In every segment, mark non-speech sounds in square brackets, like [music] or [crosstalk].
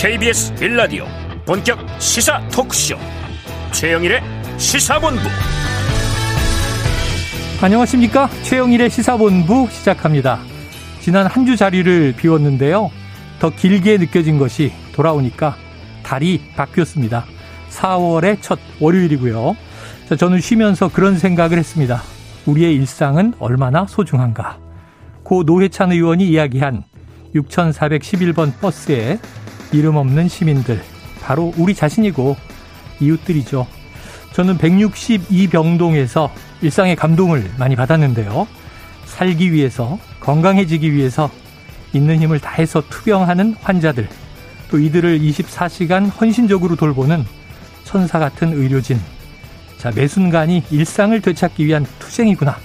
KBS 빌라디오 본격 시사 토크쇼. 최영일의 시사본부. 안녕하십니까? 최영일의 시사본부 시작합니다. 지난 한 주 자리를 비웠는데요. 더 길게 느껴진 것이 돌아오니까 달이 바뀌었습니다. 4월의 첫 월요일이고요. 자, 저는 쉬면서 그런 생각을 했습니다. 우리의 일상은 얼마나 소중한가. 고 노회찬 의원이 이야기한 6411번 버스에 이름 없는 시민들, 바로 우리 자신이고 이웃들이죠. 저는 162병동에서 일상의 감동을 많이 받았는데요. 살기 위해서, 건강해지기 위해서 있는 힘을 다해서 투병하는 환자들, 또 이들을 24시간 헌신적으로 돌보는 천사 같은 의료진. 자, 매 순간이 일상을 되찾기 위한 투쟁이구나.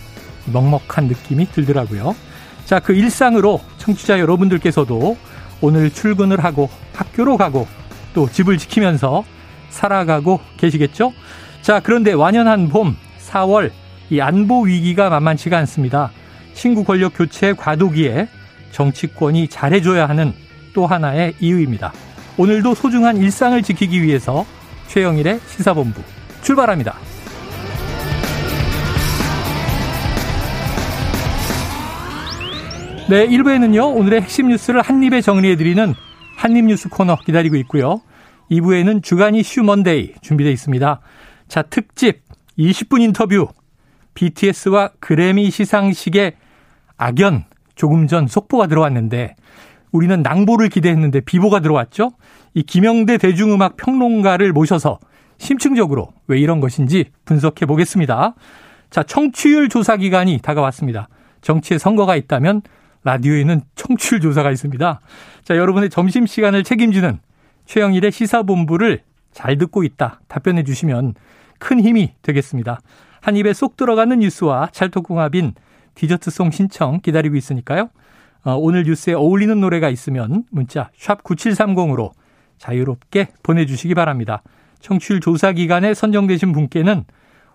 먹먹한 느낌이 들더라고요. 자, 그 일상으로 청취자 여러분들께서도 오늘 출근을 하고 학교로 가고 또 집을 지키면서 살아가고 계시겠죠? 자, 그런데 완연한 봄 4월 이 안보 위기가 만만치가 않습니다. 친구 권력 교체 과도기에 정치권이 잘해줘야 하는 또 하나의 이유입니다. 오늘도 소중한 일상을 지키기 위해서 최영일의 시사본부 출발합니다. 네, 1부에는요, 오늘의 핵심 뉴스를 한입에 정리해드리는 한입뉴스 코너 기다리고 있고요. 2부에는 주간 이 슈 먼데이 준비되어 있습니다. 자, 특집 20분 인터뷰. BTS와 그래미 시상식의 악연 조금 전 속보가 들어왔는데 우리는 낭보를 기대했는데 비보가 들어왔죠. 이 김영대 대중음악 평론가를 모셔서 심층적으로 왜 이런 것인지 분석해 보겠습니다. 자, 청취율 조사 기간이 다가왔습니다. 정치에 선거가 있다면 라디오에는 청취율 조사가 있습니다. 자, 여러분의 점심 시간을 책임지는 최영일의 시사본부를 잘 듣고 있다 답변해 주시면 큰 힘이 되겠습니다. 한 입에 쏙 들어가는 뉴스와 찰떡궁합인 디저트송 신청 기다리고 있으니까요. 어, 오늘 뉴스에 어울리는 노래가 있으면 문자 샵 9730으로 자유롭게 보내주시기 바랍니다. 청취율 조사 기간에 선정되신 분께는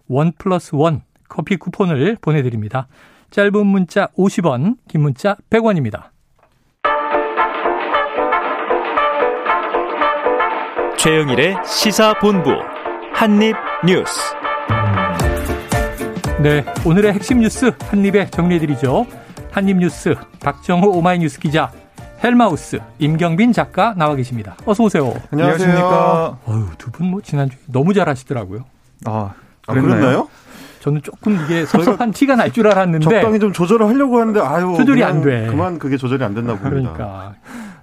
원 플러스 원 커피 쿠폰을 보내드립니다. 짧은 문자 50원, 긴 문자 100원입니다. 최영일의 시사본부 한입뉴스. 네, 오늘의 핵심 뉴스 한입에 정리해드리죠. 한입뉴스 박정호 오마이뉴스 기자 헬마우스 임경빈 작가 나와 계십니다. 어서 오세요. 안녕하십니까. 어유 두 분 뭐 지난주 에 너무 잘하시더라고요. 아, 아 그랬나요? 저는 조금 이게 섭섭한 티가 날 줄 알았는데 적당히 좀 조절을 하려고 하는데 아유 조절이 안 돼. 그만 그게 조절이 안 됐나 봅니다. 그러니까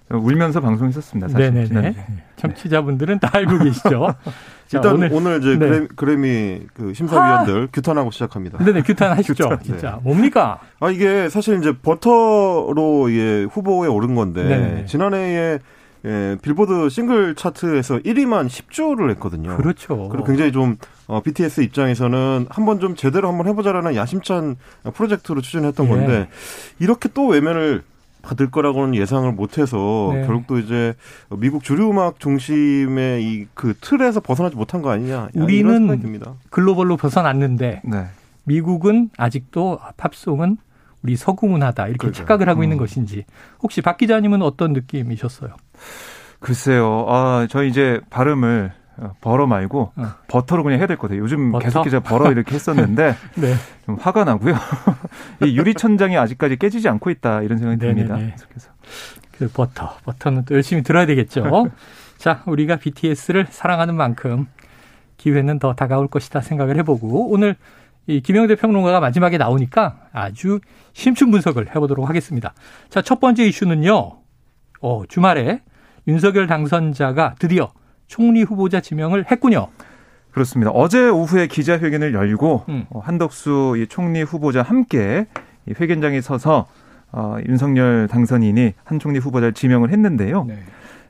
울면서 방송했었습니다. 사실 네네네. 지난주에. 청취자분들은 다 알고 계시죠. [laughs] 자, 일단 오늘, 오늘 이제 네. 그래미 그 심사위원들 아! 규탄하고 시작합니다. 네네 규탄하시죠. 규탄, 진짜 네. 뭡니까? 아 이게 사실 이제 버터로 예, 후보에 오른 건데 네네. 지난해에 예, 빌보드 싱글 차트에서 1위만 10주를 했거든요. 그렇죠. 그리고 굉장히 좀 어, BTS 입장에서는 한번 좀 제대로 한번 해보자라는 야심찬 프로젝트로 추진했던 예. 건데 이렇게 또 외면을 받을 거라고는 예상을 못해서 네. 결국 또 이제 미국 주류 음악 중심의 이 그 틀에서 벗어나지 못한 거 아니냐 우리는. 글로벌로 벗어났는데 네. 미국은 아직도 팝송은 우리 서구 문화다 이렇게 그렇죠. 착각을 하고 있는 음. 것인지 혹시 박 기자님은 어떤 느낌이셨어요? 글쎄요. 아, 저 이제 발음을 어, 버러 말고 어. 버터로 그냥 해야 될 것 같아요. 요즘 버터? 계속 기자 버러 이렇게 했었는데 [laughs] 네. 좀 화가 나고요. [laughs] 이 유리 천장이 아직까지 깨지지 않고 있다 이런 생각이 듭니다. 네네네. 계속해서. 그 버터, 버터는 또 열심히 들어야 되겠죠. [laughs] 자, 우리가 BTS를 사랑하는 만큼 기회는 더 다가올 것이다 생각을 해보고 오늘 이 김영대 평론가가 마지막에 나오니까 아주 심층 분석을 해보도록 하겠습니다. 자, 첫 번째 이슈는요. 어, 주말에 윤석열 당선자가 드디어 총리 후보자 지명을 했군요. 그렇습니다. 어제 오후에 기자회견을 열고 음. 어, 한덕수 이 총리 후보자 함께 이 회견장에 서서 어, 윤석열 당선인이 한 총리 후보자를 지명을 했는데요. 네.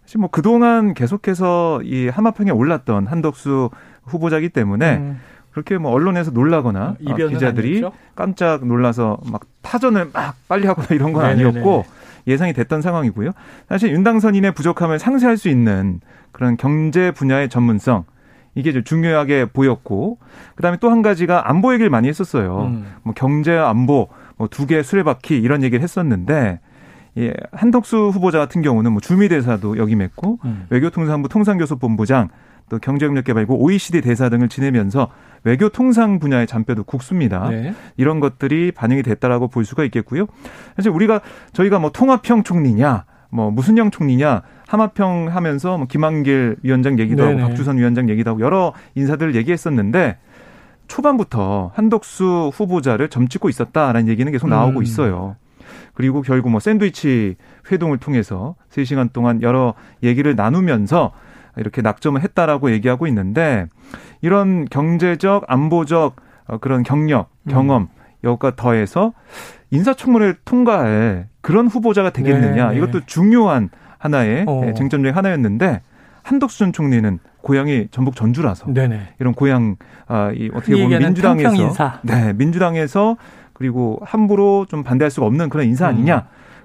사실 뭐 그동안 계속해서 이 하마평에 올랐던 한덕수 후보자기 때문에 음, 그렇게 뭐 언론에서 놀라거나 어, 이변은 기자들이? 깜짝 놀라서 막 타전을 막 빨리 하거나 이런 건 네네네. 아니었고 예상이 됐던 상황이고요. 사실 윤 당선인의 부족함을 상쇄할 수 있는 그런 경제 분야의 전문성 이게 좀 중요하게 보였고 그다음에 또 한 가지가 안보 얘기를 많이 했었어요. 음. 뭐 경제 안보 뭐 두 개 수레바퀴 이런 얘기를 했었는데 예, 한덕수 후보자 같은 경우는 뭐 주미대사도 역임했고 음. 외교통상부 통상교섭본부장 또 경제협력 개발부 OECD 대사 등을 지내면서 외교 통상 분야의 잔뼈도 국수입니다. 네. 이런 것들이 반영이 됐다라고 볼 수가 있겠고요. 사실 우리가 저희가 뭐 통합형 총리냐 뭐 무슨 형 총리냐 하마평 하면서 뭐 김한길 위원장 얘기도 네네. 하고 박주선 위원장 얘기도 하고 여러 인사들을 얘기했었는데 초반부터 한덕수 후보자를 점찍고 있었다라는 얘기는 계속 나오고 음. 있어요. 그리고 결국 뭐 샌드위치 회동을 통해서 3시간 동안 여러 얘기를 나누면서 이렇게 낙점을 했다라고 얘기하고 있는데 이런 경제적, 안보적 어, 그런 경력, 음. 경험 음. 여기가 더해서 인사청문회를 통과할 그런 후보자가 되겠느냐 네, 네. 이것도 중요한 하나의 어. 예, 쟁점 중의 하나였는데 한덕수 전 총리는 고향이 전북 전주라서 네네. 이런 고향 아, 이 어떻게 보면 민주당에서 네 민주당에서 그리고 함부로 좀 반대할 수가 없는 그런 인사 아니냐 음.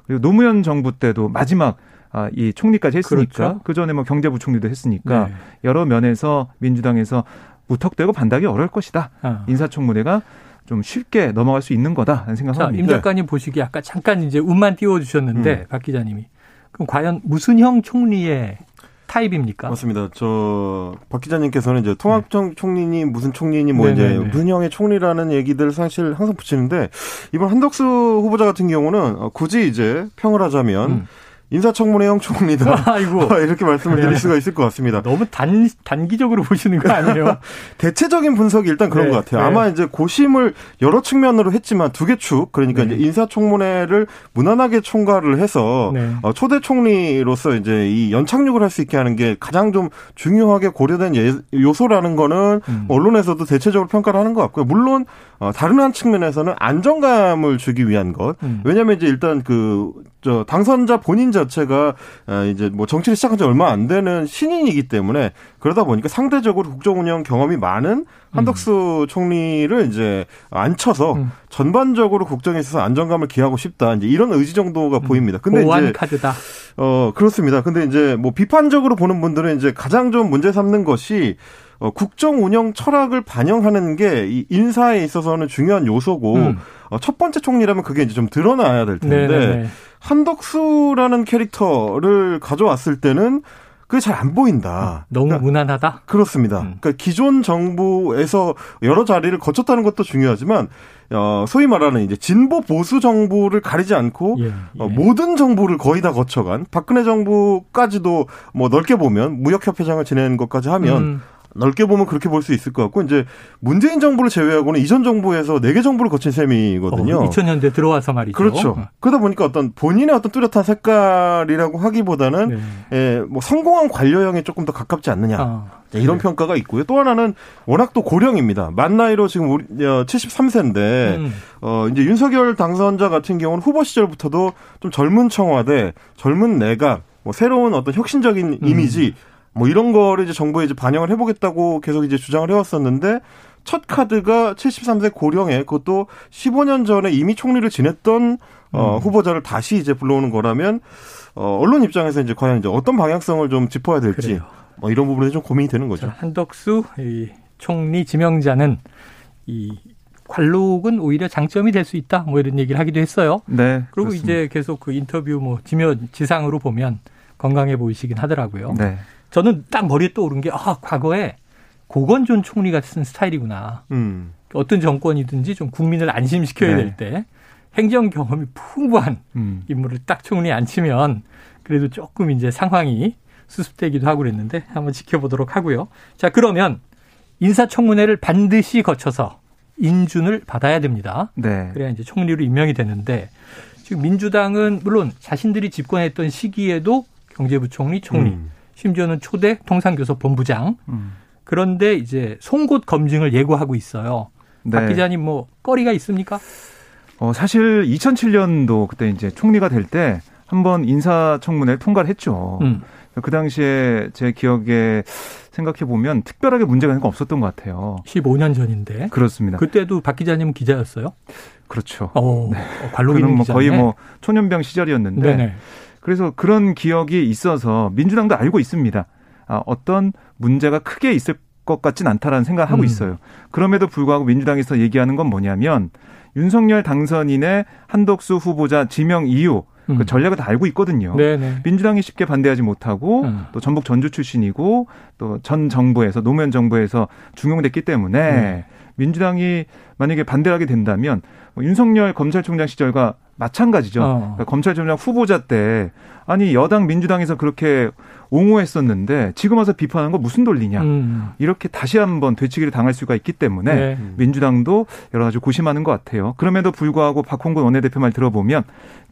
그리고 노무현 정부 때도 마지막 아, 이 총리까지 했으니까 그렇죠. 그 전에 뭐 경제부총리도 했으니까 네. 여러 면에서 민주당에서 무턱대고 반대하기 어려울 것이다 아. 인사청문회가 좀 쉽게 넘어갈 수 있는 거다라는 생각합니다. 임 작가님 보시기에 아까 잠깐 이제 운만 띄워주셨는데 음. 박 기자님이 그럼 과연 무슨 형 총리의 타입입니까? 맞습니다. 저 박 기자님께서는 이제 통합정 네. 총리니 무슨 총리니 뭐 네네네. 이제 무슨 형의 총리라는 얘기들 사실 항상 붙이는데 이번 한덕수 후보자 같은 경우는 굳이 이제 평을 하자면 음. 인사청문회형 총리다. [laughs] 아이고. 이렇게 말씀을 드릴 네. 수가 있을 것 같습니다. 너무 단, 단기적으로 보시는 거 아니에요? [laughs] 대체적인 분석이 일단 그런 네. 것 같아요. 네. 아마 이제 고심을 여러 측면으로 했지만 두 개 축, 그러니까 네. 이제 인사청문회를 무난하게 총괄을 해서 네. 어, 초대 총리로서 이제 이 연착륙을 할 수 있게 하는 게 가장 좀 중요하게 고려된 예, 요소라는 거는 음. 언론에서도 대체적으로 평가를 하는 것 같고요. 물론 어, 다른 한 측면에서는 안정감을 주기 위한 것. 음. 왜냐하면 이제 일단 그, 저, 당선자 본인 자체가 어, 이제 뭐 정치를 시작한 지 얼마 안 되는 신인이기 때문에 그러다 보니까 상대적으로 국정 운영 경험이 많은 한덕수 음. 총리를 이제 앉혀서 음. 전반적으로 국정에 있어서 안정감을 기하고 싶다. 이제 이런 의지 정도가 음. 보입니다. 근데 보완 이제 카드다. 어, 그렇습니다. 근데 이제 뭐 비판적으로 보는 분들은 이제 가장 좀 문제 삼는 것이 어, 국정 운영 철학을 반영하는 게 이 인사에 있어서는 중요한 요소고 음. 어, 첫 번째 총리라면 그게 이제 좀 드러나야 될 텐데 네네네. 한덕수라는 캐릭터를 가져왔을 때는 그게 잘 안 보인다. 너무 그러니까, 무난하다? 그렇습니다. 음. 그러니까 기존 정부에서 여러 자리를 거쳤다는 것도 중요하지만, 어, 소위 말하는 이제 진보 보수 정부를 가리지 않고, 예, 예. 어, 모든 정부를 거의 다 거쳐간, 박근혜 정부까지도 뭐 넓게 보면 무역협회장을 지낸 것까지 하면, 음. 넓게 보면 그렇게 볼 수 있을 것 같고 이제 문재인 정부를 제외하고는 이전 정부에서 네 개 정부를 거친 셈이거든요. 어, 2000년대 들어와서 말이죠. 그렇죠. 어. 그러다 보니까 어떤 본인의 어떤 뚜렷한 색깔이라고 하기보다는 네. 예, 뭐 성공한 관료형에 조금 더 가깝지 않느냐. 아, 이런 네. 평가가 있고요. 또 하나는 워낙 또 고령입니다. 만 나이로 지금 우리 73세인데 어, 음. 어 이제 윤석열 당선자 같은 경우는 후보 시절부터도 좀 젊은 청와대, 젊은 내각, 뭐 새로운 어떤 혁신적인 음. 이미지 뭐 이런 거를 이제 정부에 이제 반영을 해보겠다고 계속 이제 주장을 해왔었는데 첫 카드가 73세 고령에 그것도 15년 전에 이미 총리를 지냈던 어, 음. 후보자를 다시 이제 불러오는 거라면 어, 언론 입장에서 이제 과연 이제 어떤 방향성을 좀 짚어야 될지 그래요. 뭐 이런 부분에 좀 고민이 되는 거죠. 자, 한덕수 이 총리 지명자는 이 관록은 오히려 장점이 될 수 있다. 뭐 이런 얘기를 하기도 했어요. 네. 그리고 그렇습니다. 이제 계속 그 인터뷰 뭐 지면 지상으로 보면 건강해 보이시긴 하더라고요. 네. 저는 딱 머리에 떠오른 게, 아, 과거에 고건존 총리가 쓴 스타일이구나. 음. 어떤 정권이든지 좀 국민을 안심시켜야 네. 될때 행정 경험이 풍부한 음. 인물을 딱 총리에 앉히면 그래도 조금 이제 상황이 수습되기도 하고 그랬는데 한번 지켜보도록 하고요. 자, 그러면 인사청문회를 반드시 거쳐서 인준을 받아야 됩니다. 네. 그래야 이제 총리로 임명이 되는데 지금 민주당은 물론 자신들이 집권했던 시기에도 경제부총리, 총리, 음. 심지어는 초대 통상교섭 본부장. 음. 그런데 이제 송곳 검증을 예고하고 있어요. 네. 박 기자님 뭐 꺼리가 있습니까? 어, 사실 2007년도 그때 이제 총리가 될 때 한번 인사청문회를 통과를 했죠. 음. 그 당시에 제 기억에 생각해 보면 특별하게 문제가 없었던 것 같아요. 15년 전인데. 그렇습니다. 그때도 박 기자님은 기자였어요? 그렇죠. 어, 네. 관록이는 뭐 거의 뭐 초년병 시절이었는데 네네. 그래서 그런 기억이 있어서 민주당도 알고 있습니다. 아, 어떤 문제가 크게 있을 것 같진 않다라는 생각을 하고 음. 있어요. 그럼에도 불구하고 민주당에서 얘기하는 건 뭐냐면 윤석열 당선인의 한덕수 후보자 지명 이유 그 음. 전략을 다 알고 있거든요. 네네. 민주당이 쉽게 반대하지 못하고 음. 또 전북 전주 출신이고 또 전 정부에서 노무현 정부에서 중용됐기 때문에 네. 민주당이 만약에 반대를 하게 된다면 뭐 윤석열 검찰총장 시절과 마찬가지죠. 어. 그러니까 검찰총장 후보자 때 아니 여당 민주당에서 그렇게 옹호했었는데 지금 와서 비판하는 거 무슨 논리냐 음. 이렇게 다시 한번 되치기를 당할 수가 있기 때문에 네. 민주당도 여러 가지 고심하는 것 같아요. 그럼에도 불구하고 박홍근 원내대표 말 들어보면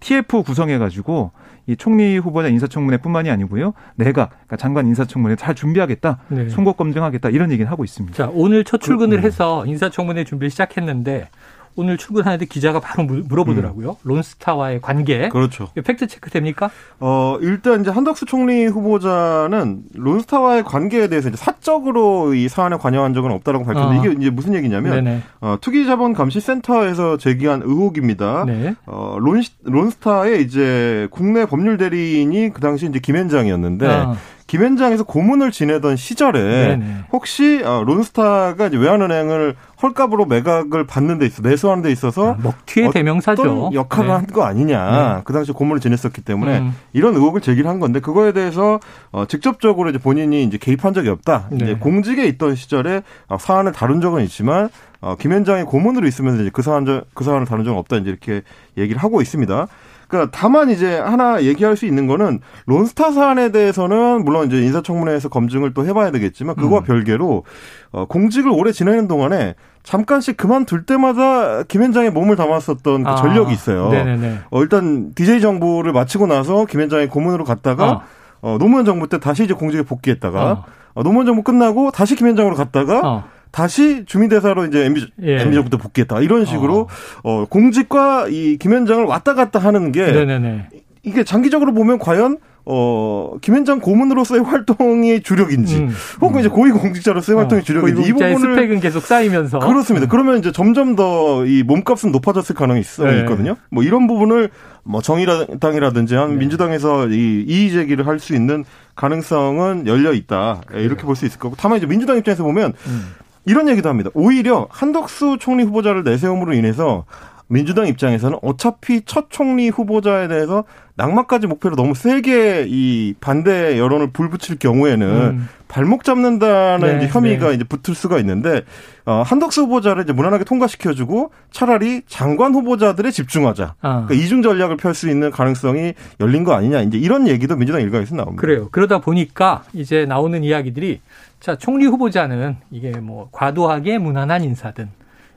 TF 구성해가지고 이 총리 후보자 인사청문회뿐만이 아니고요 내각 그러니까 장관 인사청문회 잘 준비하겠다, 네. 송곳 검증하겠다 이런 얘기는 하고 있습니다. 자 오늘 첫 출근을 그, 해서 인사청문회 준비를 시작했는데 오늘 출근하는데 기자가 바로 물어보더라고요. 음. 론스타와의 관계. 그렇죠. 팩트 체크 됩니까? 어, 일단 이제 한덕수 총리 후보자는 론스타와의 관계에 대해서 이제 사적으로 이 사안에 관여한 적은 없다라고 밝혔는데 어. 이게 이제 무슨 얘기냐면 어, 투기자본 감시센터에서 제기한 의혹입니다. 네. 어, 론, 론스타의 이제 국내 법률 대리인이 그 당시 이제 김앤장이었는데 어. 김현장에서 고문을 지내던 시절에 네네. 혹시 어, 론스타가 외환은행을 헐값으로 매각을 받는 데 있어 매수하는 데 있어서 아, 먹튀의 대명사죠. 역할을 네. 한거 아니냐. 네. 그 당시 고문을 지냈었기 때문에 음. 이런 의혹을 제기를 한 건데 그거에 대해서 어, 직접적으로 이제 본인이 이제 개입한 적이 없다. 네. 이제 공직에 있던 시절에 어, 사안을 다룬 적은 있지만 어, 김현장의 고문으로 있으면서 이제 그 사안 그 사안을 다룬 적은 없다. 이제 이렇게 얘기를 하고 있습니다. 그러니까 다만 이제 하나 얘기할 수 있는 거는 론스타 사안에 대해서는 물론 이제 인사청문회에서 검증을 또 해봐야 되겠지만 그거와 음. 별개로 어, 공직을 오래 지내는 동안에 잠깐씩 그만둘 때마다 김현장의 몸을 담았었던 그 아, 전력이 있어요. 네네네. 어, 일단 DJ 정부를 마치고 나서 김현장의 고문으로 갔다가 어. 어, 노무현 정부 때 다시 이제 공직에 복귀했다가 어. 어 노무현 정부 끝나고 다시 김현장으로 갔다가 어. 다시 주민대사로 이제 MB, 예. MB정부 때 복귀했다. 이런 식으로 어. 어, 공직과 이 김현장을 왔다 갔다 하는 게 네네네. 이게 장기적으로 보면 과연 어, 김현장 고문으로서의 활동이 주력인지, 음, 혹은 음. 이제 고위공직자로서의 어, 활동이 주력인지, 이 부분을. 스펙은 계속 쌓이면서. 그렇습니다. 음. 그러면 이제 점점 더 이 몸값은 높아졌을 가능성이 네. 있거든요. 뭐 이런 부분을 뭐 정의당이라든지 한 네. 민주당에서 이 이의 제기를 할 수 있는 가능성은 열려 있다. 이렇게 볼 수 있을 거고. 다만 이제 민주당 입장에서 보면 음. 이런 얘기도 합니다. 오히려 한덕수 총리 후보자를 내세움으로 인해서 민주당 입장에서는 어차피 첫 총리 후보자에 대해서 낙마까지 목표로 너무 세게 이 반대 여론을 불붙일 경우에는 음. 발목 잡는다는 네, 이제 혐의가 네. 이제 붙을 수가 있는데 어, 한덕수 후보자를 이제 무난하게 통과시켜주고 차라리 장관 후보자들에 집중하자. 아. 그러니까 이중 전략을 펼 수 있는 가능성이 열린 거 아니냐. 이제 이런 얘기도 민주당 일각에서 나옵니다. 그래요. 그러다 보니까 이제 나오는 이야기들이 자 총리 후보자는 이게 뭐 과도하게 무난한 인사든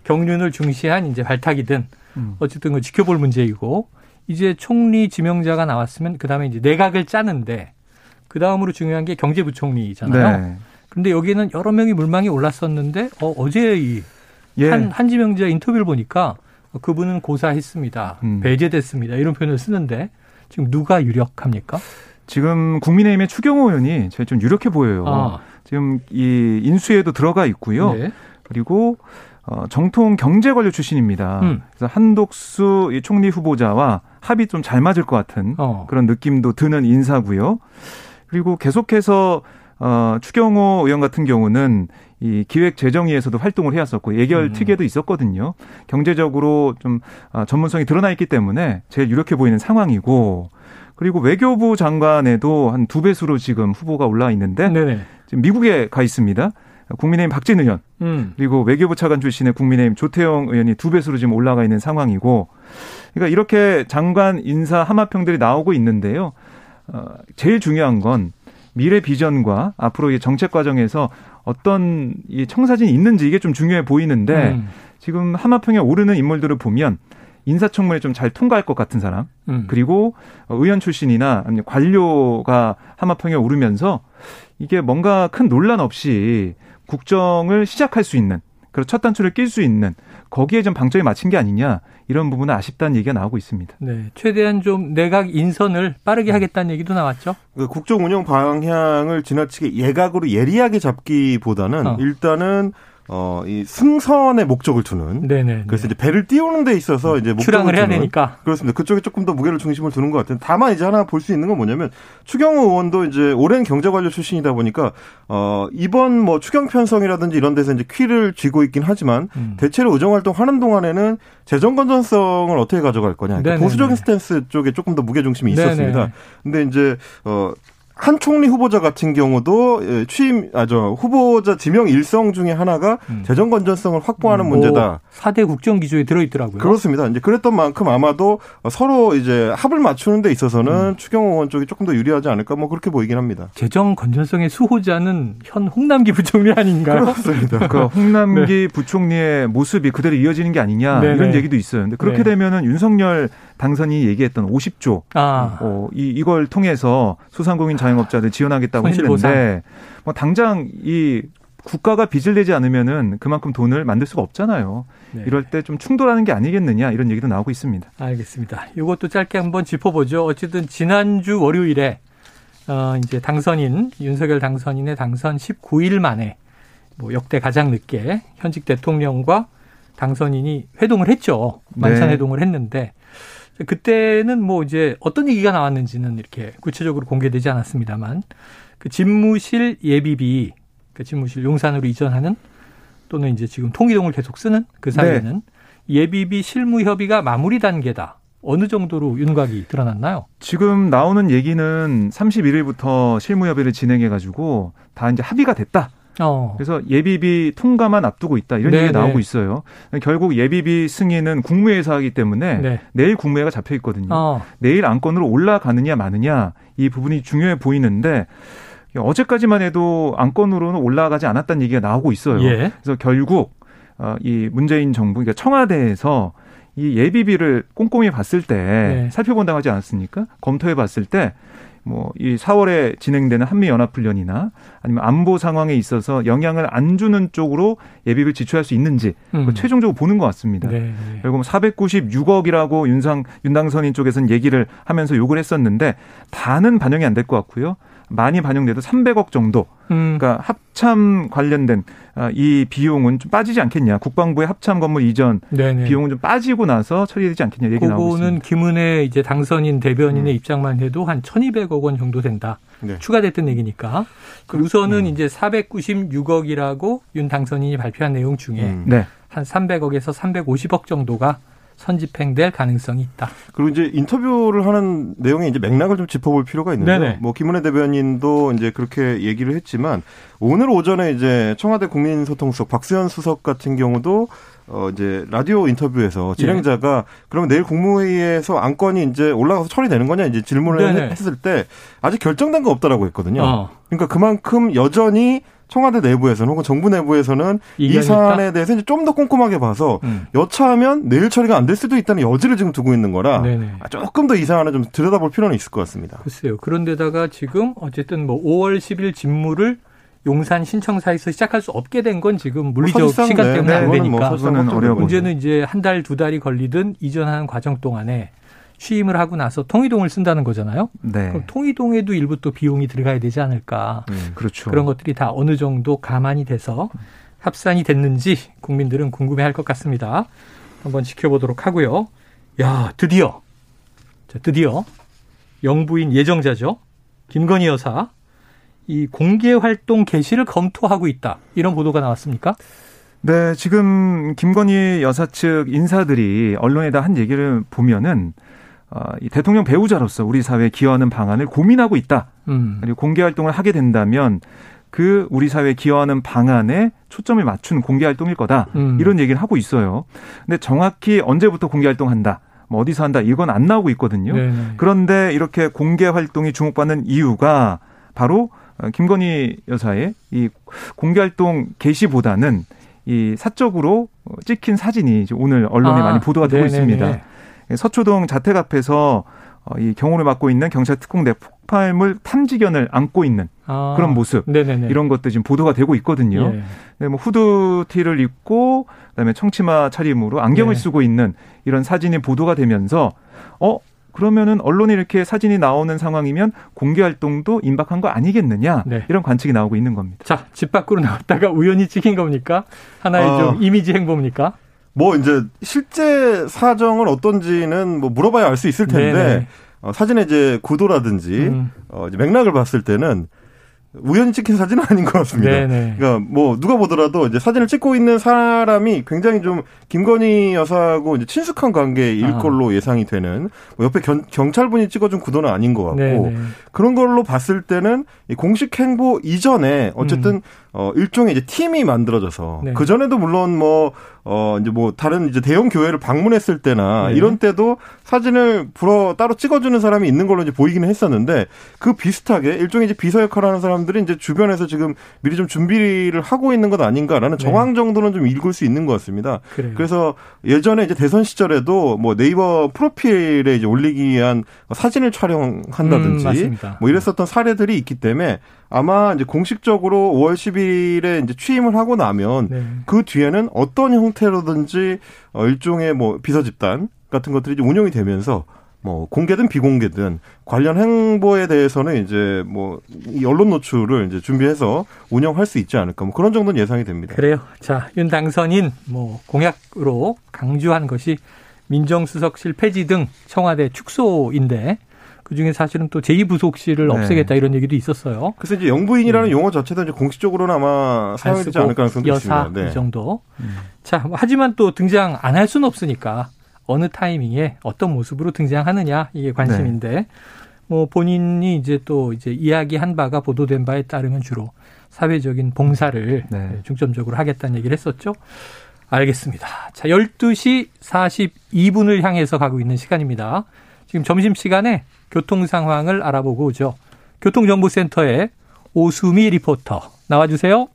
경륜을 중시한 이제 발탁이든 음. 어쨌든 그 지켜볼 문제이고 이제 총리 지명자가 나왔으면 그 다음에 이제 내각을 짜는데 그 다음으로 중요한 게 경제부총리잖아요. 네. 그런데 여기는 여러 명이 물망에 올랐었는데 어, 어제 이 예. 한, 한지명자 인터뷰를 보니까 그분은 고사했습니다. 음. 배제됐습니다. 이런 표현을 쓰는데 지금 누가 유력합니까? 지금 국민의힘의 추경호 의원이 제일 좀 유력해 보여요. 아. 지금 이 인수에도 들어가 있고요. 네. 그리고 어, 정통 경제 관료 출신입니다. 음. 그래서 한독수 이 총리 후보자와 합이 좀 잘 맞을 것 같은 어. 그런 느낌도 드는 인사고요. 그리고 계속해서 어, 추경호 의원 같은 경우는 이 기획재정위에서도 활동을 해왔었고 예결 음. 특위에도 있었거든요. 경제적으로 좀 아, 전문성이 드러나 있기 때문에 제일 유력해 보이는 상황이고 그리고 외교부 장관에도 한 두 배수로 지금 후보가 올라 있는데 네네. 지금 미국에 가 있습니다. 국민의힘 박진 의원 음. 그리고 외교부 차관 출신의 국민의힘 조태영 의원이 두 배수로 지금 올라가 있는 상황이고 그러니까 이렇게 장관 인사 하마평들이 나오고 있는데요. 어, 제일 중요한 건 미래 비전과 앞으로 이 정책 과정에서 어떤 이 청사진이 있는지 이게 좀 중요해 보이는데 음. 지금 하마평에 오르는 인물들을 보면 인사청문회 좀 잘 통과할 것 같은 사람 음. 그리고 의원 출신이나 관료가 하마평에 오르면서 이게 뭔가 큰 논란 없이 국정을 시작할 수 있는 그리고 첫 단추를 낄 수 있는 거기에 좀 방점이 맞춘 게 아니냐 이런 부분은 아쉽다는 얘기가 나오고 있습니다. 네, 최대한 좀 내각 인선을 빠르게 음. 하겠다는 얘기도 나왔죠. 그 국정 운영 방향을 지나치게 예각으로 예리하게 잡기보다는 어. 일단은 어, 이 승선의 목적을 두는. 네네. 그래서 이제 배를 띄우는 데 있어서 이제 출항을 해야 되니까. 그렇습니다. 그쪽에 조금 더 무게를 중심을 두는 것 같아요. 다만 이제 하나 볼 수 있는 건 뭐냐면 추경호 의원도 이제 오랜 경제관료 출신이다 보니까 어, 이번 뭐 추경 편성이라든지 이런 데서 이제 퀴를 쥐고 있긴 하지만 음. 대체로 의정 활동 하는 동안에는 재정 건전성을 어떻게 가져갈 거냐. 그러니까 보수적인 스탠스 쪽에 조금 더 무게 중심이 있었습니다. 네네. 근데 이제 어 한 총리 후보자 같은 경우도 예, 취임 아 저 후보자 지명 일성 중에 하나가 음. 재정 건전성을 확보하는 음, 뭐 문제다. 4대 국정 기조에 들어 있더라고요. 그렇습니다. 이제 그랬던 만큼 아마도 서로 이제 합을 맞추는 데 있어서는 음. 추경호 의원 쪽이 조금 더 유리하지 않을까 뭐 그렇게 보이긴 합니다. 재정 건전성의 수호자는 현 홍남기 부총리 아닌가요? 그렇습니다. 그 [laughs] 홍남기 네. 부총리의 모습이 그대로 이어지는 게 아니냐 네네. 이런 얘기도 있어요. 근데 그렇게 네. 되면은 윤석열 당선인이 얘기했던 50조 아. 어, 이 이걸 통해서 소상공인 자영업자들 지원하겠다고 했는데 뭐 당장 이 국가가 빚을 내지 않으면은 그만큼 돈을 만들 수가 없잖아요. 네. 이럴 때 좀 충돌하는 게 아니겠느냐 이런 얘기도 나오고 있습니다. 알겠습니다. 이것도 짧게 한번 짚어보죠. 어쨌든 지난주 월요일에 어 이제 당선인 윤석열 당선인의 당선 19일 만에 뭐 역대 가장 늦게 현직 대통령과 당선인이 회동을 했죠. 만찬 네. 회동을 했는데 그때는 뭐 이제 어떤 얘기가 나왔는지는 이렇게 구체적으로 공개되지 않았습니다만 그 집무실 예비비 그 집무실 용산으로 이전하는 또는 이제 지금 통이동을 계속 쓰는 그 사이에는 네. 예비비 실무 협의가 마무리 단계다. 어느 정도로 윤곽이 드러났나요? 지금 나오는 얘기는 31일부터 실무 협의를 진행해 가지고 다 이제 합의가 됐다. 어. 그래서 예비비 통과만 앞두고 있다 이런 네네. 얘기가 나오고 있어요. 결국 예비비 승인은 국무회의에서 하기 때문에 네. 내일 국무회가 잡혀 있거든요. 어. 내일 안건으로 올라가느냐 마느냐 이 부분이 중요해 보이는데 어제까지만 해도 안건으로는 올라가지 않았다는 얘기가 나오고 있어요. 예. 그래서 결국 어, 이 문재인 정부 그러니까 청와대에서 이 예비비를 꼼꼼히 봤을 때 네. 살펴본다고 하지 않았습니까? 검토해 봤을 때 뭐 이 4월에 진행되는 한미 연합 훈련이나 아니면 안보 상황에 있어서 영향을 안 주는 쪽으로 예비비를 지출할 수 있는지 음. 최종적으로 보는 것 같습니다. 네, 네. 결국 496억이라고 윤상 윤당선인 쪽에서는 얘기를 하면서 욕을 했었는데 다는 반영이 안 될 것 같고요. 많이 반영돼도 300억 정도. 음. 그러니까 합참 관련된 아, 이 비용은 좀 빠지지 않겠냐. 국방부의 합참 건물 이전 네네. 비용은 좀 빠지고 나서 처리되지 않겠냐 얘기 나오고 있습니다. 그거는 김은혜 이제 당선인 대변인의 음. 입장만 해도 한 1,200억 원 정도 된다. 네. 추가됐던 얘기니까. 그 우선은 음. 이제 496억이라고 윤 당선인이 발표한 내용 중에 음. 네. 한 300억에서 350억 정도가 선집행될 가능성이 있다. 그리고 이제 인터뷰를 하는 내용에 이제 맥락을 좀 짚어볼 필요가 있는데요. 네네. 뭐 김은혜 대변인도 이제 그렇게 얘기를 했지만 오늘 오전에 이제 청와대 국민소통수석 박수현 수석 같은 경우도 어 이제 라디오 인터뷰에서 진행자가 네. 그러면 내일 국무회의에서 안건이 이제 올라가서 처리되는 거냐 이제 질문을 네네. 했을 때 아직 결정된 거 없다라고 했거든요. 어. 그러니까 그만큼 여전히 청와대 내부에서는 혹은 정부 내부에서는 이 사안에 대해서 이제 좀더 꼼꼼하게 봐서 음. 여차하면 내일 처리가 안 될 수도 있다는 여지를 지금 두고 있는 거라 네네. 아, 조금 더 이 사안을 좀 들여다볼 필요는 있을 것 같습니다. 글쎄요. 그런데다가 지금 어쨌든 뭐 5월 10일 직무를 용산 신청사에서 시작할 수 없게 된 건 지금 물리적 뭐 시간 때문에 네, 안 되니까. 뭐 문제는 이제 한 달, 두 달이 걸리든 이전하는 과정 동안에 취임을 하고 나서 통이동을 쓴다는 거잖아요. 네. 그럼 통이동에도 일부 또 비용이 들어가야 되지 않을까. 음, 그렇죠. 그런 것들이 다 어느 정도 가만히 돼서 합산이 됐는지 국민들은 궁금해할 것 같습니다. 한번 지켜보도록 하고요. 야 드디어 자, 드디어 영부인 예정자죠. 김건희 여사 이 공개 활동 개시를 검토하고 있다. 이런 보도가 나왔습니까? 네, 지금 김건희 여사 측 인사들이 언론에다 한 얘기를 보면은 어, 이 대통령 배우자로서 우리 사회에 기여하는 방안을 고민하고 있다. 음. 그리고 공개 활동을 하게 된다면 그 우리 사회에 기여하는 방안에 초점을 맞춘 공개 활동일 거다. 음. 이런 얘기를 하고 있어요. 근데 정확히 언제부터 공개 활동한다. 뭐 어디서 한다. 이건 안 나오고 있거든요. 네네. 그런데 이렇게 공개 활동이 주목받는 이유가 바로 어, 김건희 여사의 이 공개 활동 개시보다는 이 사적으로 찍힌 사진이 오늘 언론에 아, 많이 보도가 되고 네네네. 있습니다. 서초동 자택 앞에서 어, 이 경호를 맡고 있는 경찰 특공대 폭발물 탐지견을 안고 있는 아, 그런 모습 네네네. 이런 것들 지금 보도가 되고 있거든요. 예. 네, 뭐 후드티를 입고 그다음에 청치마 차림으로 안경을 네. 쓰고 있는 이런 사진이 보도가 되면서 어 그러면은 언론에 이렇게 사진이 나오는 상황이면 공개 활동도 임박한 거 아니겠느냐 네. 이런 관측이 나오고 있는 겁니다. 자, 집 밖으로 나왔다가 우연히 찍힌 겁니까? 하나의 어. 좀 이미지 행보입니까? 뭐 이제 실제 사정은 어떤지는 뭐 물어봐야 알 수 있을 텐데 어, 사진의 이제 구도라든지 음. 어, 이제 맥락을 봤을 때는 우연히 찍힌 사진은 아닌 것 같습니다. 네네. 그러니까 뭐 누가 보더라도 이제 사진을 찍고 있는 사람이 굉장히 좀 김건희 여사하고 이제 친숙한 관계일 아. 걸로 예상이 되는 뭐 옆에 견, 경찰분이 찍어준 구도는 아닌 것 같고 네네. 그런 걸로 봤을 때는 공식 행보 이전에 어쨌든 음. 어 일종의 이제 팀이 만들어져서 네. 그 전에도 물론 뭐 어, 이제 뭐 다른 이제 대형 교회를 방문했을 때나 네. 이런 때도 사진을 불어 따로 찍어주는 사람이 있는 걸로 이제 보이기는 했었는데 그 비슷하게 일종의 이제 비서 역할을 하는 사람들이 이제 주변에서 지금 미리 좀 준비를 하고 있는 것 아닌가라는 네. 정황 정도는 좀 읽을 수 있는 것 같습니다. 그래요. 그래서 예전에 이제 대선 시절에도 뭐 네이버 프로필에 이제 올리기 위한 사진을 촬영한다든지 음, 뭐 이랬었던 사례들이 있기 때문에 아마 이제 공식적으로 5월 10일에 이제 취임을 하고 나면 네. 그 뒤에는 어떤 형 태로든지 어 일종의 뭐 비서 집단 같은 것들이 운영이 되면서 뭐 공개든 비공개든 관련 행보에 대해서는 이제 뭐 언론 노출을 이제 준비해서 운영할 수 있지 않을까 뭐 그런 정도는 예상이 됩니다. 그래요. 자, 윤 당선인 뭐 공약으로 강조한 것이 민정수석실 폐지 등 청와대 축소인데 그 중에 사실은 또 제2부속실을 네. 없애겠다 이런 얘기도 있었어요. 그래서 이제 영부인이라는 네. 용어 자체도 이제 공식적으로는 아마 사용되지 않을 가능성도 여사 있습니다. 네. 이 정도. 음. 자, 하지만 또 등장 안 할 수는 없으니까 어느 타이밍에 어떤 모습으로 등장하느냐 이게 관심인데 네. 뭐 본인이 이제 또 이제 이야기한 바가 보도된 바에 따르면 주로 사회적인 봉사를 네. 중점적으로 하겠다는 얘기를 했었죠. 알겠습니다. 자, 12시 42분을 향해서 가고 있는 시간입니다. 지금 점심시간에 교통 상황을 알아보고 오죠. 교통정보센터의 오수미 리포터 나와주세요.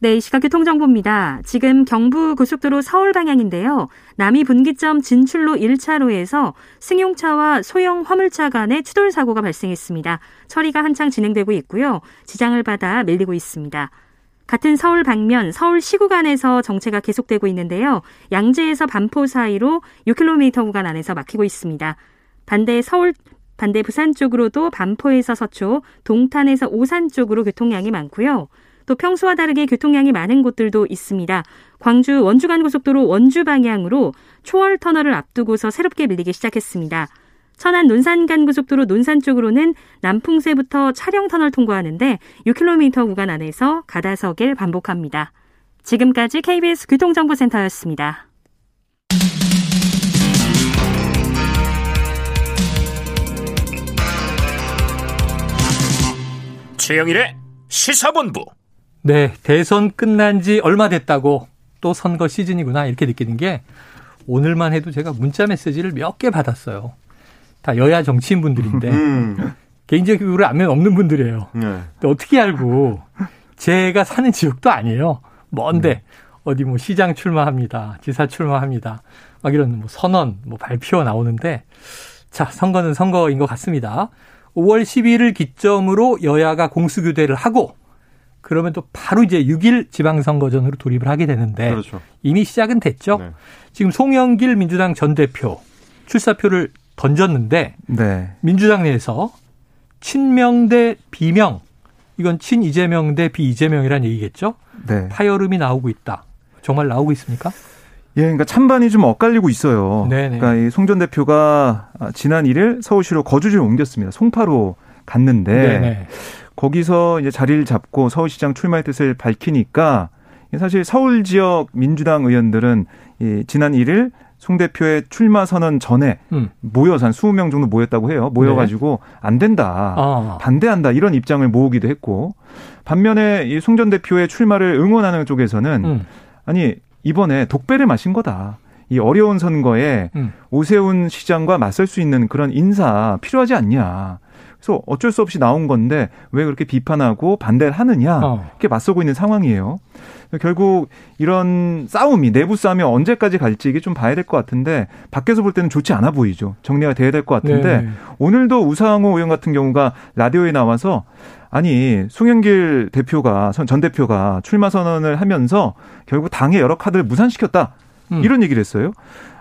네, 시각 교통정보입니다. 지금 경부 고속도로 서울 방향인데요. 남이 분기점 진출로 1차로에서 승용차와 소형 화물차 간의 추돌 사고가 발생했습니다. 처리가 한창 진행되고 있고요. 지장을 받아 밀리고 있습니다. 같은 서울 방면 서울 시구 간에서 정체가 계속되고 있는데요. 양재에서 반포 사이로 6km 구간 안에서 막히고 있습니다. 반대 서울 반대 부산 쪽으로도 반포에서 서초, 동탄에서 오산 쪽으로 교통량이 많고요. 또 평소와 다르게 교통량이 많은 곳들도 있습니다. 광주 원주간 고속도로 원주 방향으로 초월 터널을 앞두고서 새롭게 밀리기 시작했습니다. 천안 논산간 고속도로 논산 쪽으로는 남풍세부터 차량 터널 통과하는데 6km 구간 안에서 가다석을 반복합니다. 지금까지 KBS 교통정보센터였습니다. 최영일의 시사본부. 네, 대선 끝난 지 얼마 됐다고 또 선거 시즌이구나 이렇게 느끼는 게 오늘만 해도 제가 문자 메시지를 몇 개 받았어요. 다 여야 정치인 분들인데 [laughs] 음. 개인적으로 안면 없는 분들이에요. 네. 어떻게 알고 제가 사는 지역도 아니에요. 먼데 네. 어디 뭐 시장 출마합니다. 지사 출마합니다. 막 이런 뭐 선언, 뭐 발표 나오는데 자 선거는 선거인 것 같습니다. 5월 10일을 기점으로 여야가 공수교대를 하고 그러면 또 바로 이제 6일 지방선거전으로 돌입을 하게 되는데 그렇죠. 이미 시작은 됐죠. 네. 지금 송영길 민주당 전 대표 출사표를 던졌는데 네. 민주당 내에서 친명 대 비명 이건 친 이재명 대 비 이재명이라는 얘기겠죠. 네. 파열음이 나오고 있다. 정말 나오고 있습니까? 예, 그러니까 찬반이 좀 엇갈리고 있어요. 네네. 그러니까 이 송 전 대표가 지난 1일 서울시로 거주지를 옮겼습니다. 송파로 갔는데 네네. 거기서 이제 자리를 잡고 서울시장 출마의 뜻을 밝히니까 사실 서울 지역 민주당 의원들은 이 지난 1일 송 대표의 출마 선언 전에 음. 모여서 한 20명 정도 모였다고 해요. 모여가지고 네. 안 된다. 아. 반대한다. 이런 입장을 모으기도 했고 반면에 이송전 대표의 출마를 응원하는 쪽에서는 음. 아니 이번에 독배를 마신 거다. 이 어려운 선거에 음. 오세훈 시장과 맞설 수 있는 그런 인사 필요하지 않냐. 그래서 어쩔 수 없이 나온 건데 왜 그렇게 비판하고 반대를 하느냐. 어. 이렇게 맞서고 있는 상황이에요. 결국 이런 싸움이 내부 싸움이 언제까지 갈지 이게 좀 봐야 될 것 같은데 밖에서 볼 때는 좋지 않아 보이죠. 정리가 돼야 될 것 같은데 네. 오늘도 우상호 의원 같은 경우가 라디오에 나와서 아니 송영길 대표가 전 대표가 출마 선언을 하면서 결국 당의 여러 카드를 무산시켰다. 음. 이런 얘기를 했어요.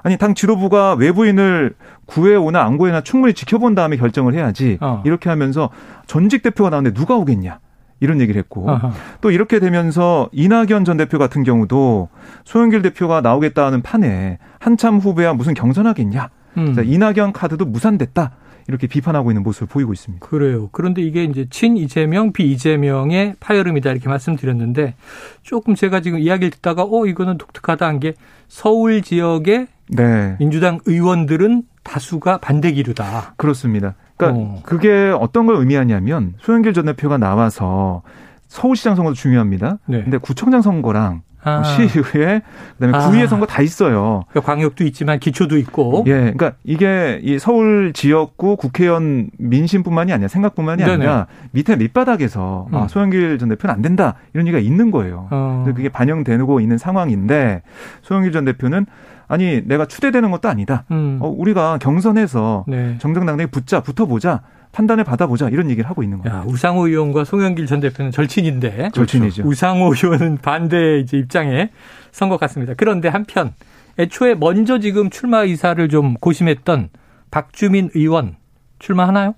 아니 당 지도부가 외부인을 구해오나 안 구해나 충분히 지켜본 다음에 결정을 해야지. 어. 이렇게 하면서 전직 대표가 나오는데 누가 오겠냐. 이런 얘기를 했고 아하. 또 이렇게 되면서 이낙연 전 대표 같은 경우도 소영길 대표가 나오겠다는 판에 한참 후배와 무슨 경선하겠냐. 음. 이낙연 카드도 무산됐다. 이렇게 비판하고 있는 모습을 보이고 있습니다. 그래요. 그런데 이게 이제 친 이재명, 비 이재명의 파열음이다 이렇게 말씀드렸는데 조금 제가 지금 이야기를 듣다가 어 이거는 독특하다 한 게 서울 지역의 네. 민주당 의원들은 다수가 반대 기류다. 그렇습니다. 그러니까 어. 그게 어떤 걸 의미하냐면 소영길 전 대표가 나와서 서울시장 선거도 중요합니다. 네. 근데 구청장 선거랑 아. 시의회 그다음에 아. 구의회 선거 다 있어요. 그러니까 광역도 있지만 기초도 있고. 예, 그러니까 이게 이 서울 지역구 국회의원 민심뿐만이 아니라 생각뿐만이 네네. 아니라 밑에 밑바닥에서 아, 음. 아, 소영길 전 대표는 안 된다 이런 얘기가 있는 거예요. 어. 그게 반영되고 있는 상황인데 소영길 전 대표는 아니 내가 추대되는 것도 아니다. 음. 어, 우리가 경선해서 네. 정정당당히 붙자 붙어보자. 판단을 받아보자 이런 얘기를 하고 있는 거예요. 우상호 의원과 송영길 전 대표는 절친인데 절친이죠. 우상호 의원은 반대 이제 입장에 선 것 같습니다. 그런데 한편 애초에 먼저 지금 출마 의사를 좀 고심했던 박주민 의원 출마하나요?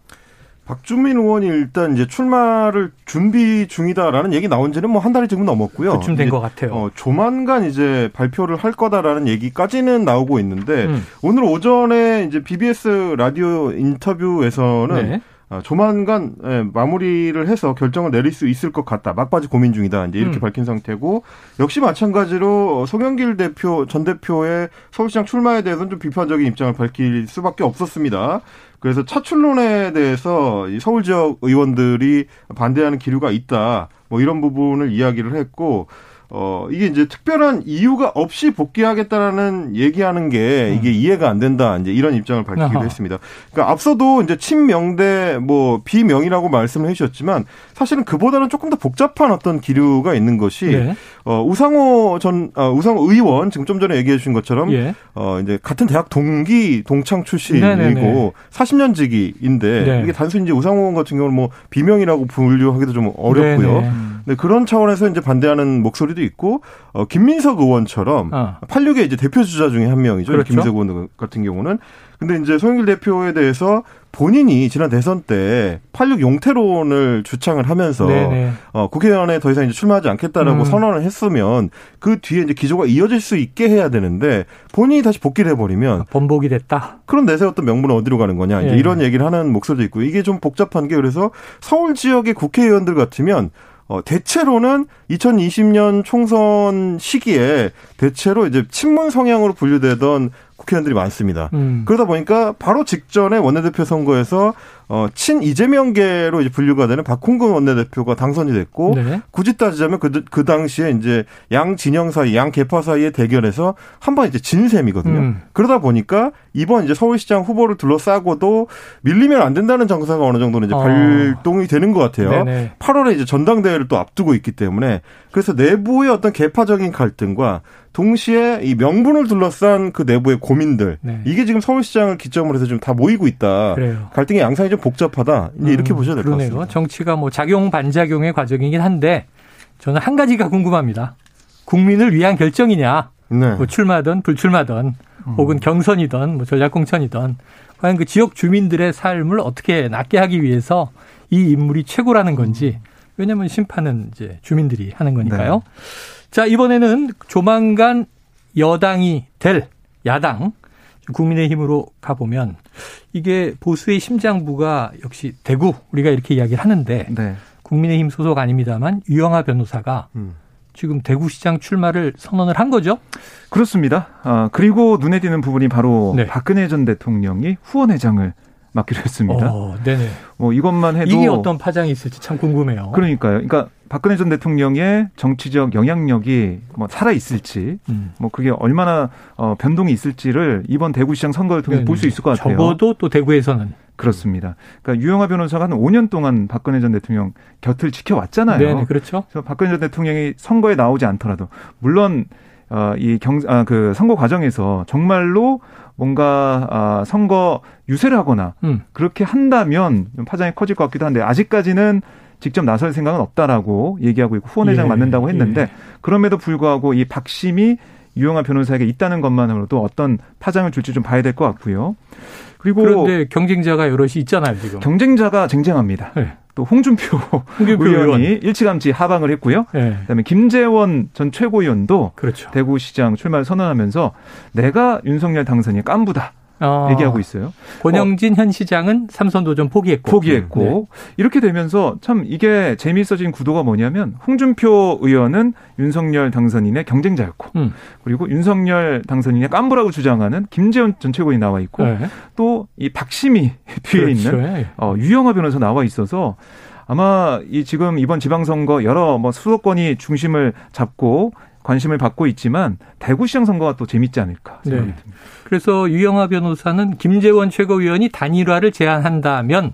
박주민 의원이 일단 이제 출마를 준비 중이다라는 얘기 나온 지는 뭐 한 달이 지금 넘었고요. 그쯤 된 것 같아요. 어, 조만간 이제 발표를 할 거다라는 얘기까지는 나오고 있는데 음. 오늘 오전에 이제 BBS 라디오 인터뷰에서는 네. 어, 조만간 예, 마무리를 해서 결정을 내릴 수 있을 것 같다. 막바지 고민 중이다. 이제 이렇게 음. 밝힌 상태고 역시 마찬가지로 송영길 대표 전 대표의 서울시장 출마에 대해서는 좀 비판적인 입장을 밝힐 수밖에 없었습니다. 그래서 차출론에 대해서 서울 지역 의원들이 반대하는 기류가 있다. 뭐 이런 부분을 이야기를 했고 어, 이게 이제 특별한 이유가 없이 복귀하겠다라는 얘기하는 게 이게 음. 이해가 안 된다. 이제 이런 입장을 밝히기도 아하. 했습니다. 그러니까 앞서도 이제 친명대 뭐 비명이라고 말씀을 해 주셨지만 사실은 그보다는 조금 더 복잡한 어떤 기류가 있는 것이 네. 어, 우상호 전, 어, 우상호 의원 지금 좀 전에 얘기해 주신 것처럼 예. 어, 이제 같은 대학 동기 동창 출신이고 네네네. 40년 지기인데 네. 이게 단순히 이제 우상호 같은 경우는 뭐 비명이라고 분류하기도 좀 어렵고요. 네네. 네, 그런 차원에서 이제 반대하는 목소리도 있고 어, 김민석 의원처럼 어. 86의 이제 대표 주자 중에 한 명이죠. 그렇죠. 김민석 의원 같은 경우는 근데 이제 송영길 대표에 대해서 본인이 지난 대선 때 86 용태론을 주창을 하면서 네네. 어, 국회의원에 더 이상 이제 출마하지 않겠다라고 음. 선언을 했으면 그 뒤에 이제 기조가 이어질 수 있게 해야 되는데 본인이 다시 복귀를 해버리면 아, 번복이 됐다. 그런 내세웠던 명분은 어디로 가는 거냐 이제 예. 이런 얘기를 하는 목소리도 있고 이게 좀 복잡한 게 그래서 서울 지역의 국회의원들 같으면 어, 대체로는 2020년 총선 시기에 대체로 이제 친문 성향으로 분류되던 국회의원들이 많습니다. 음. 그러다 보니까 바로 직전에 원내대표 선거에서 어, 친 이재명계로 이제 분류가 되는 박홍근 원내대표가 당선이 됐고 네. 굳이 따지자면 그, 그 당시에 이제 양 진영 사이, 양 개파 사이의 대결에서 한 번 이제 진 셈이거든요. 음. 그러다 보니까 이번 이제 서울시장 후보를 둘러싸고도 밀리면 안 된다는 정사가 어느 정도는 이제 어. 발동이 되는 것 같아요. 네네. 8월에 이제 전당대회를 또 앞두고 있기 때문에 그래서 내부의 어떤 개파적인 갈등과 동시에 이 명분을 둘러싼 그 내부의 고민들 네. 이게 지금 서울시장을 기점으로 해서 좀 다 모이고 있다. 그래요. 갈등의 양상이 좀 복잡하다. 이제 음, 이렇게 보셔야 될 것 같습니다. 정치가 뭐 작용 반작용의 과정이긴 한데 저는 한 가지가 궁금합니다. 국민을 위한 결정이냐? 네. 뭐 출마든 불출마든 음. 혹은 경선이든 뭐 전략공천이든 과연 그 지역 주민들의 삶을 어떻게 낫게 하기 위해서 이 인물이 최고라는 건지 왜냐하면 심판은 이제 주민들이 하는 거니까요. 네. 자, 이번에는 조만간 여당이 될 야당 국민의힘으로 가보면 이게 보수의 심장부가 역시 대구 우리가 이렇게 이야기를 하는데 네. 국민의힘 소속 아닙니다만 유영아 변호사가 음. 지금 대구시장 출마를 선언을 한 거죠? 그렇습니다. 아, 그리고 눈에 띄는 부분이 바로 네. 박근혜 전 대통령이 후원회장을 맡기로 했습니다. 어, 네네. 뭐 이것만 해도 이게 어떤 파장이 있을지 참 궁금해요. 그러니까요. 그러니까 박근혜 전 대통령의 정치적 영향력이 뭐 살아 있을지, 음. 뭐 그게 얼마나 어, 변동이 있을지를 이번 대구시장 선거를 통해서 볼수 있을 것 같아요. 적어도 또 대구에서는 그렇습니다. 그러니까 유영하 변호사가 한 5년 동안 박근혜 전 대통령 곁을 지켜왔잖아요. 네, 그렇죠. 그래서 박근혜 전 대통령이 선거에 나오지 않더라도 물론 어, 이 경, 아, 그 선거 과정에서 정말로 뭔가 아, 선거 유세를 하거나 음. 그렇게 한다면 파장이 커질 것 같기도 한데 아직까지는 직접 나설 생각은 없다라고 얘기하고 있고 후원회장 예, 맡는다고 했는데 예. 그럼에도 불구하고 이 박심이 유영아 변호사에게 있다는 것만으로도 어떤 파장을 줄지 좀 봐야 될 것 같고요. 그리고 그런데 경쟁자가 여럿이 있잖아요, 지금. 경쟁자가 쟁쟁합니다. 네. 또 홍준표, 홍준표 의원이 의원. 일찌감치 하방을 했고요. 네. 그다음에 김재원 전 최고위원도 그렇죠. 대구시장 출마를 선언하면서 내가 윤석열 당선이 깐부다. 어. 얘기하고 있어요. 권영진 어. 현 시장은 삼선 도전 포기했고 포기했고 네. 이렇게 되면서 참 이게 재미있어진 구도가 뭐냐면 홍준표 의원은 윤석열 당선인의 경쟁자였고 음. 그리고 윤석열 당선인의 깐부라고 주장하는 김재원 전 최고위 나와 있고 네. 또이 박심희 [laughs] 뒤에 그렇죠. 있는 예. 어, 유영하 변호사 나와 있어서 아마 이 지금 이번 지방선거 여러 뭐 수도권이 중심을 잡고 관심을 받고 있지만 대구시장 선거가 또 재밌지 않을까 생각이 네. 듭니다. 그래서 유영하 변호사는 김재원 최고위원이 단일화를 제안한다면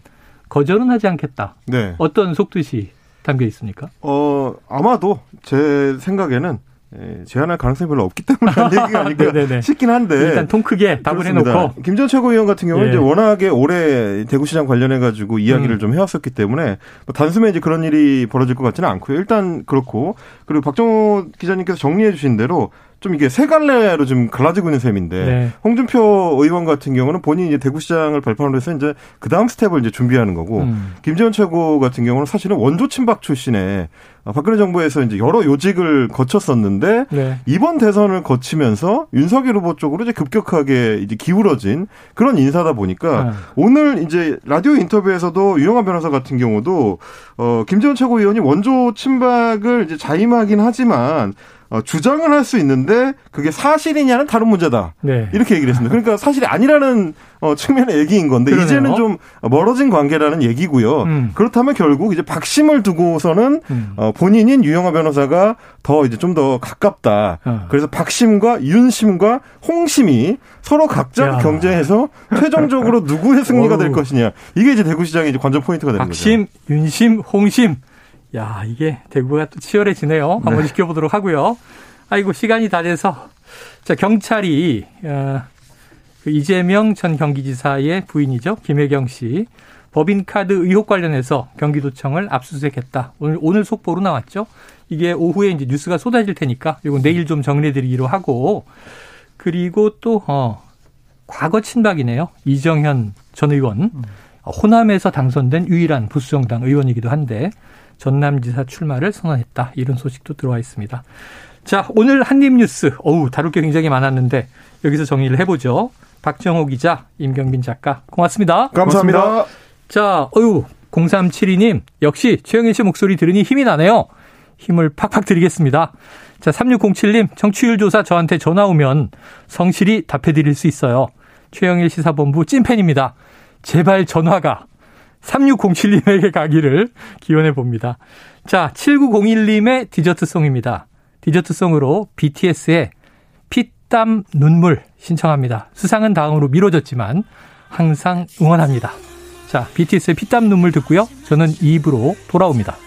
거절은 하지 않겠다. 네. 어떤 속뜻이 담겨 있습니까? 어 아마도 제 생각에는 예, 제한할 가능성이 별로 없기 때문에 하는 [laughs] 얘기가 아닐까 싶긴 한데 일단 통 크게 답을 그렇습니다. 해놓고 김전 최고위원 같은 경우는 예. 이제 워낙에 오래 대구시장 관련해 가지고 이야기를 음. 좀 해왔었기 때문에 뭐 단숨에 이제 그런 일이 벌어질 것 같지는 않고요. 일단 그렇고 그리고 박정호 기자님께서 정리해 주신 대로 좀 이게 세 갈래로 좀 갈라지고 있는 셈인데 네. 홍준표 의원 같은 경우는 본인이 이제 대구시장을 발판으로 해서 이제 그 다음 스텝을 이제 준비하는 거고 음. 김재원 최고 같은 경우는 사실은 원조 친박 출신의 박근혜 정부에서 이제 여러 요직을 거쳤었는데 네. 이번 대선을 거치면서 윤석열 후보 쪽으로 이제 급격하게 이제 기울어진 그런 인사다 보니까 네. 오늘 이제 라디오 인터뷰에서도 유영아 변호사 같은 경우도 어 김재원 최고위원이 원조 친박을 이제 자임하긴 하지만 어, 주장을 할 수 있는데 그게 사실이냐는 다른 문제다. 네. 이렇게 얘기를 했습니다. 그러니까 사실이 아니라는 어, 측면의 얘기인 건데 그러네요. 이제는 좀 멀어진 관계라는 얘기고요. 음. 그렇다면 결국 이제 박심을 두고서는 음. 어, 본인인 유영아 변호사가 더 이제 좀 더 가깝다. 어. 그래서 박심과 윤심과 홍심이 서로 각자 야. 경쟁해서 최종적으로 [laughs] 누구의 승리가 될 것이냐. 이게 이제 대구시장의 이제 관전 포인트가 되는 박심, 거죠. 박심, 윤심, 홍심. 야, 이게 대구가 또 치열해지네요. 한번 네. 지켜보도록 하고요. 아이고, 시간이 다 돼서. 자, 경찰이, 어, 그 이재명 전 경기지사의 부인이죠. 김혜경 씨. 법인카드 의혹 관련해서 경기도청을 압수수색했다. 오늘, 오늘 속보로 나왔죠. 이게 오후에 이제 뉴스가 쏟아질 테니까 이거 내일 좀 정리해드리기로 하고 그리고 또, 어, 과거 친박이네요. 이정현 전 의원. 음. 호남에서 당선된 유일한 부수정당 의원이기도 한데 전남지사 출마를 선언했다. 이런 소식도 들어와 있습니다. 자, 오늘 한입뉴스. 어우, 다룰 게 굉장히 많았는데 여기서 정리를 해보죠. 박정호 기자, 임경빈 작가, 고맙습니다. 감사합니다. 고맙습니다. 자, 어유 0372님, 역시 최영일 씨 목소리 들으니 힘이 나네요. 힘을 팍팍 드리겠습니다. 자, 3607님, 청취율 조사 저한테 전화 오면 성실히 답해 드릴 수 있어요. 최영일 시사본부 찐팬입니다. 제발 전화가 3607님에게 가기를 기원해 봅니다. 자, 7901님의 디저트송입니다. 디저트송으로 BTS의 피땀 눈물 신청합니다. 수상은 다음으로 미뤄졌지만 항상 응원합니다. 자, BTS의 피땀 눈물 듣고요. 저는 2부로 돌아옵니다.